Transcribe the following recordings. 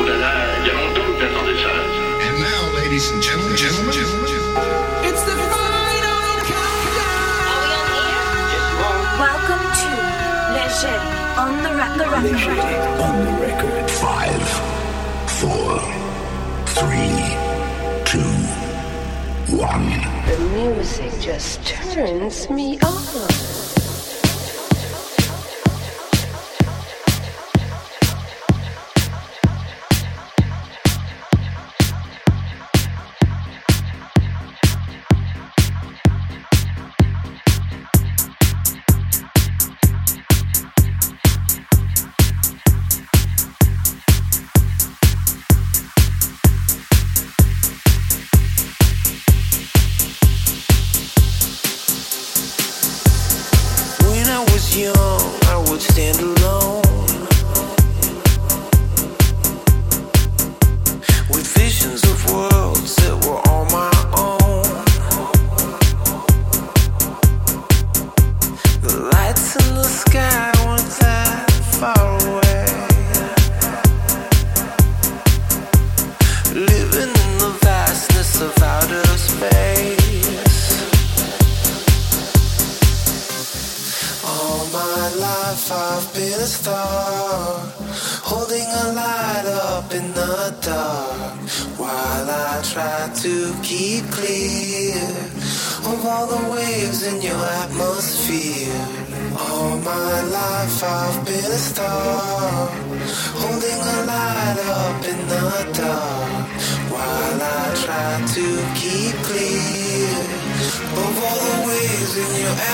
And now, ladies and gentlemen, it's the final countdown. Welcome to Legend on the, the record. Legend on the record. Five, four, three, two, one. The music just turns me on.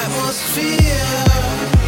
atmosphere.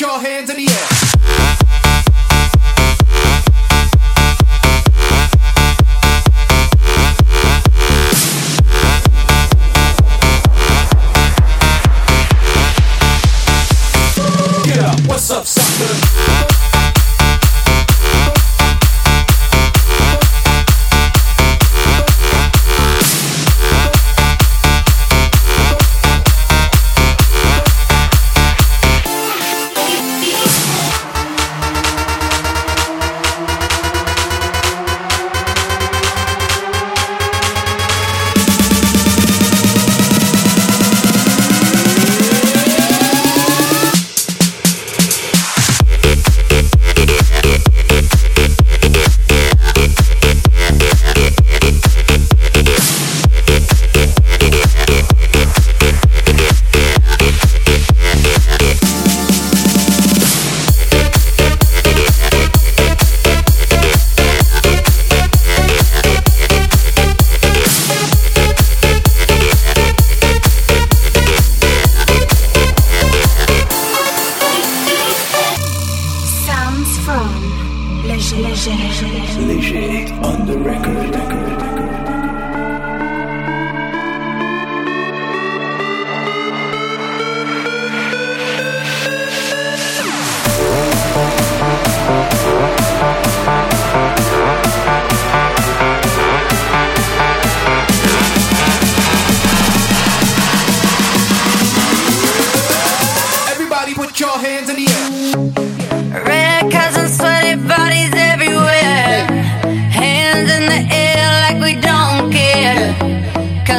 Put your hands in the air.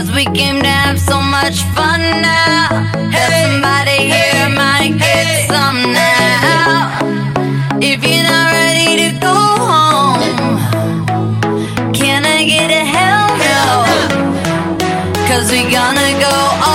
Cause we came to have so much fun now. Have somebody here might get some now. If you're not ready to go home, can I get a hell no? Cause we gonna go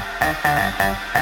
哈哈哈哈哈。